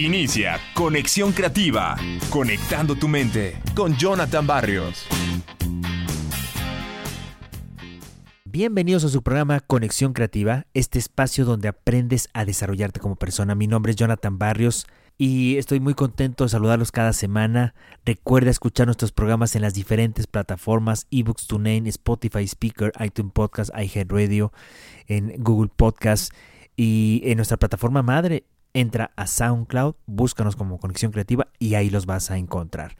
Inicia Conexión Creativa, conectando tu mente con Jonathan Barrios. Bienvenidos a su programa Conexión Creativa, este espacio donde aprendes a desarrollarte como persona. Mi nombre es Jonathan Barrios y estoy muy contento de saludarlos cada semana. Recuerda escuchar nuestros programas en las diferentes plataformas eBooks, TuneIn, Spotify Speaker, iTunes Podcast, iHeartRadio, en Google Podcast y en nuestra plataforma madre. Entra a SoundCloud, búscanos como Conexión Creativa y ahí los vas a encontrar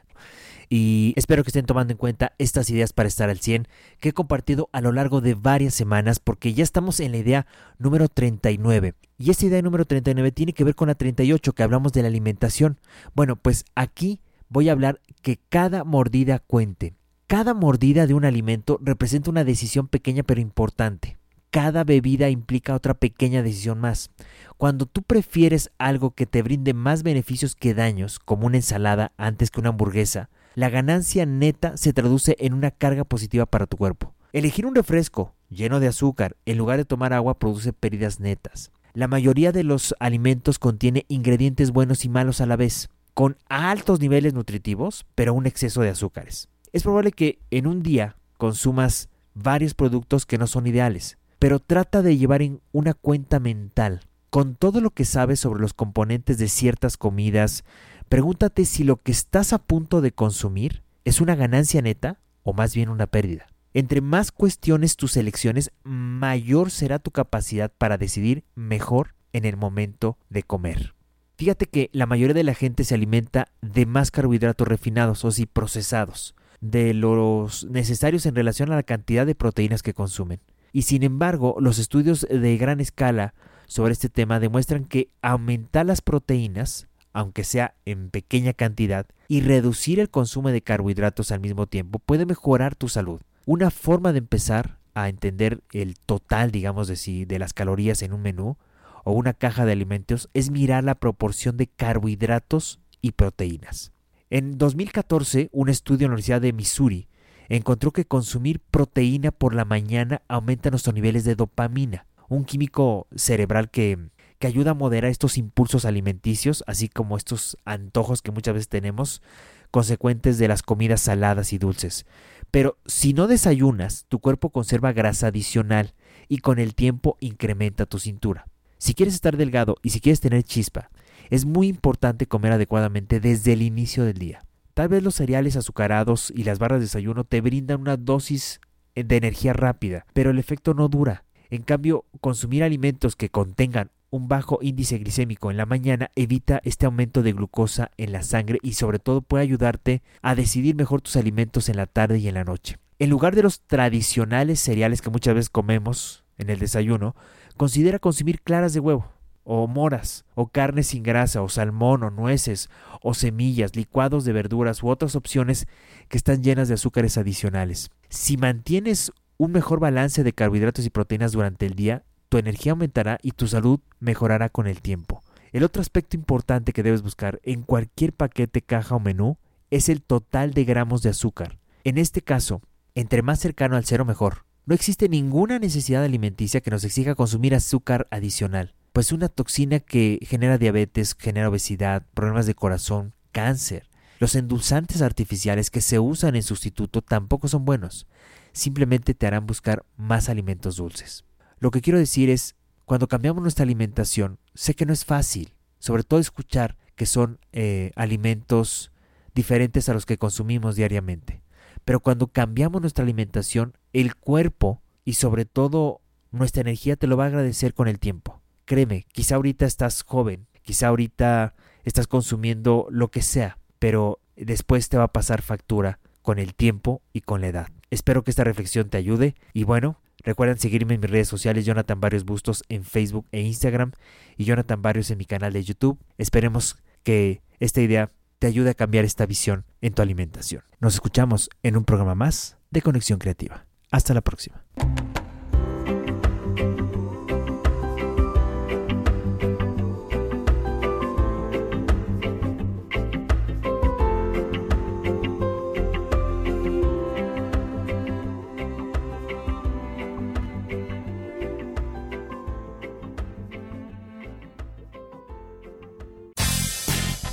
y espero que estén tomando en cuenta estas ideas para estar al 100 que he compartido a lo largo de varias semanas porque ya estamos en la idea número 39. Y esta idea número 39 tiene que ver con la 38 que hablamos de la alimentación. Bueno, pues aquí voy a hablar que cada mordida cuente. Cada mordida de un alimento representa una decisión pequeña pero importante. Cada bebida implica otra pequeña decisión más. Cuando tú prefieres algo que te brinde más beneficios que daños, como una ensalada antes que una hamburguesa, la ganancia neta se traduce en una carga positiva para tu cuerpo. Elegir un refresco lleno de azúcar en lugar de tomar agua produce pérdidas netas. La mayoría de los alimentos contiene ingredientes buenos y malos a la vez, con altos niveles nutritivos, pero un exceso de azúcares. Es probable que en un día consumas varios productos que no son ideales, pero trata de llevar en una cuenta mental con todo lo que sabes sobre los componentes de ciertas comidas, Pregúntate si lo que estás a punto de consumir es una ganancia neta o más bien una pérdida. Entre más cuestiones tus elecciones, mayor será tu capacidad para decidir mejor en el momento de comer. Fíjate que la mayoría de la gente se alimenta de más carbohidratos refinados o si procesados, de los necesarios en relación a la cantidad de proteínas que consumen. Y sin embargo, los estudios de gran escala sobre este tema demuestran que aumentar las proteínas aunque sea en pequeña cantidad, y reducir el consumo de carbohidratos al mismo tiempo puede mejorar tu salud. Una forma de empezar a entender el total, digamos de de las calorías en un menú o una caja de alimentos es mirar la proporción de carbohidratos y proteínas. En 2014, un estudio en la Universidad de Missouri encontró que consumir proteína por la mañana aumenta nuestros niveles de dopamina, un químico cerebral que que ayuda a moderar estos impulsos alimenticios, así como estos antojos que muchas veces tenemos, consecuentes de las comidas saladas y dulces. Pero si no desayunas, tu cuerpo conserva grasa adicional y con el tiempo incrementa tu cintura. Si quieres estar delgado y si quieres tener chispa, es muy importante comer adecuadamente desde el inicio del día. Tal vez los cereales azucarados y las barras de desayuno te brindan una dosis de energía rápida, pero el efecto no dura. En cambio, consumir alimentos que contengan un bajo índice glicémico en la mañana evita este aumento de glucosa en la sangre y sobre todo puede ayudarte a decidir mejor tus alimentos en la tarde y en la noche. En lugar de los tradicionales cereales que muchas veces comemos en el desayuno, considera consumir claras de huevo, o moras, o carne sin grasa, o salmón, o nueces, o semillas, licuados de verduras u otras opciones que están llenas de azúcares adicionales. Si mantienes un mejor balance de carbohidratos y proteínas durante el día, tu energía aumentará y tu salud mejorará con el tiempo. El otro aspecto importante que debes buscar en cualquier paquete, caja o menú es el total de gramos de azúcar. En este caso, entre más cercano al cero mejor. No existe ninguna necesidad alimenticia que nos exija consumir azúcar adicional, pues una toxina que genera diabetes, genera obesidad, problemas de corazón, cáncer. Los endulzantes artificiales que se usan en sustituto tampoco son buenos, simplemente te harán buscar más alimentos dulces. Lo que quiero decir es, cuando cambiamos nuestra alimentación, sé que no es fácil, sobre todo escuchar que son eh, alimentos diferentes a los que consumimos diariamente. Pero cuando cambiamos nuestra alimentación, el cuerpo y sobre todo nuestra energía te lo va a agradecer con el tiempo. Créeme, quizá ahorita estás joven, quizá ahorita estás consumiendo lo que sea, pero después te va a pasar factura con el tiempo y con la edad. Espero que esta reflexión te ayude y bueno, Recuerden seguirme en mis redes sociales Jonathan Barrios Bustos en Facebook e Instagram y Jonathan Barrios en mi canal de YouTube. Esperemos que esta idea te ayude a cambiar esta visión en tu alimentación. Nos escuchamos en un programa más de Conexión Creativa. Hasta la próxima.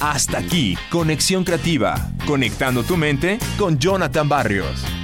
Hasta aquí, Conexión Creativa, conectando tu mente con Jonathan Barrios.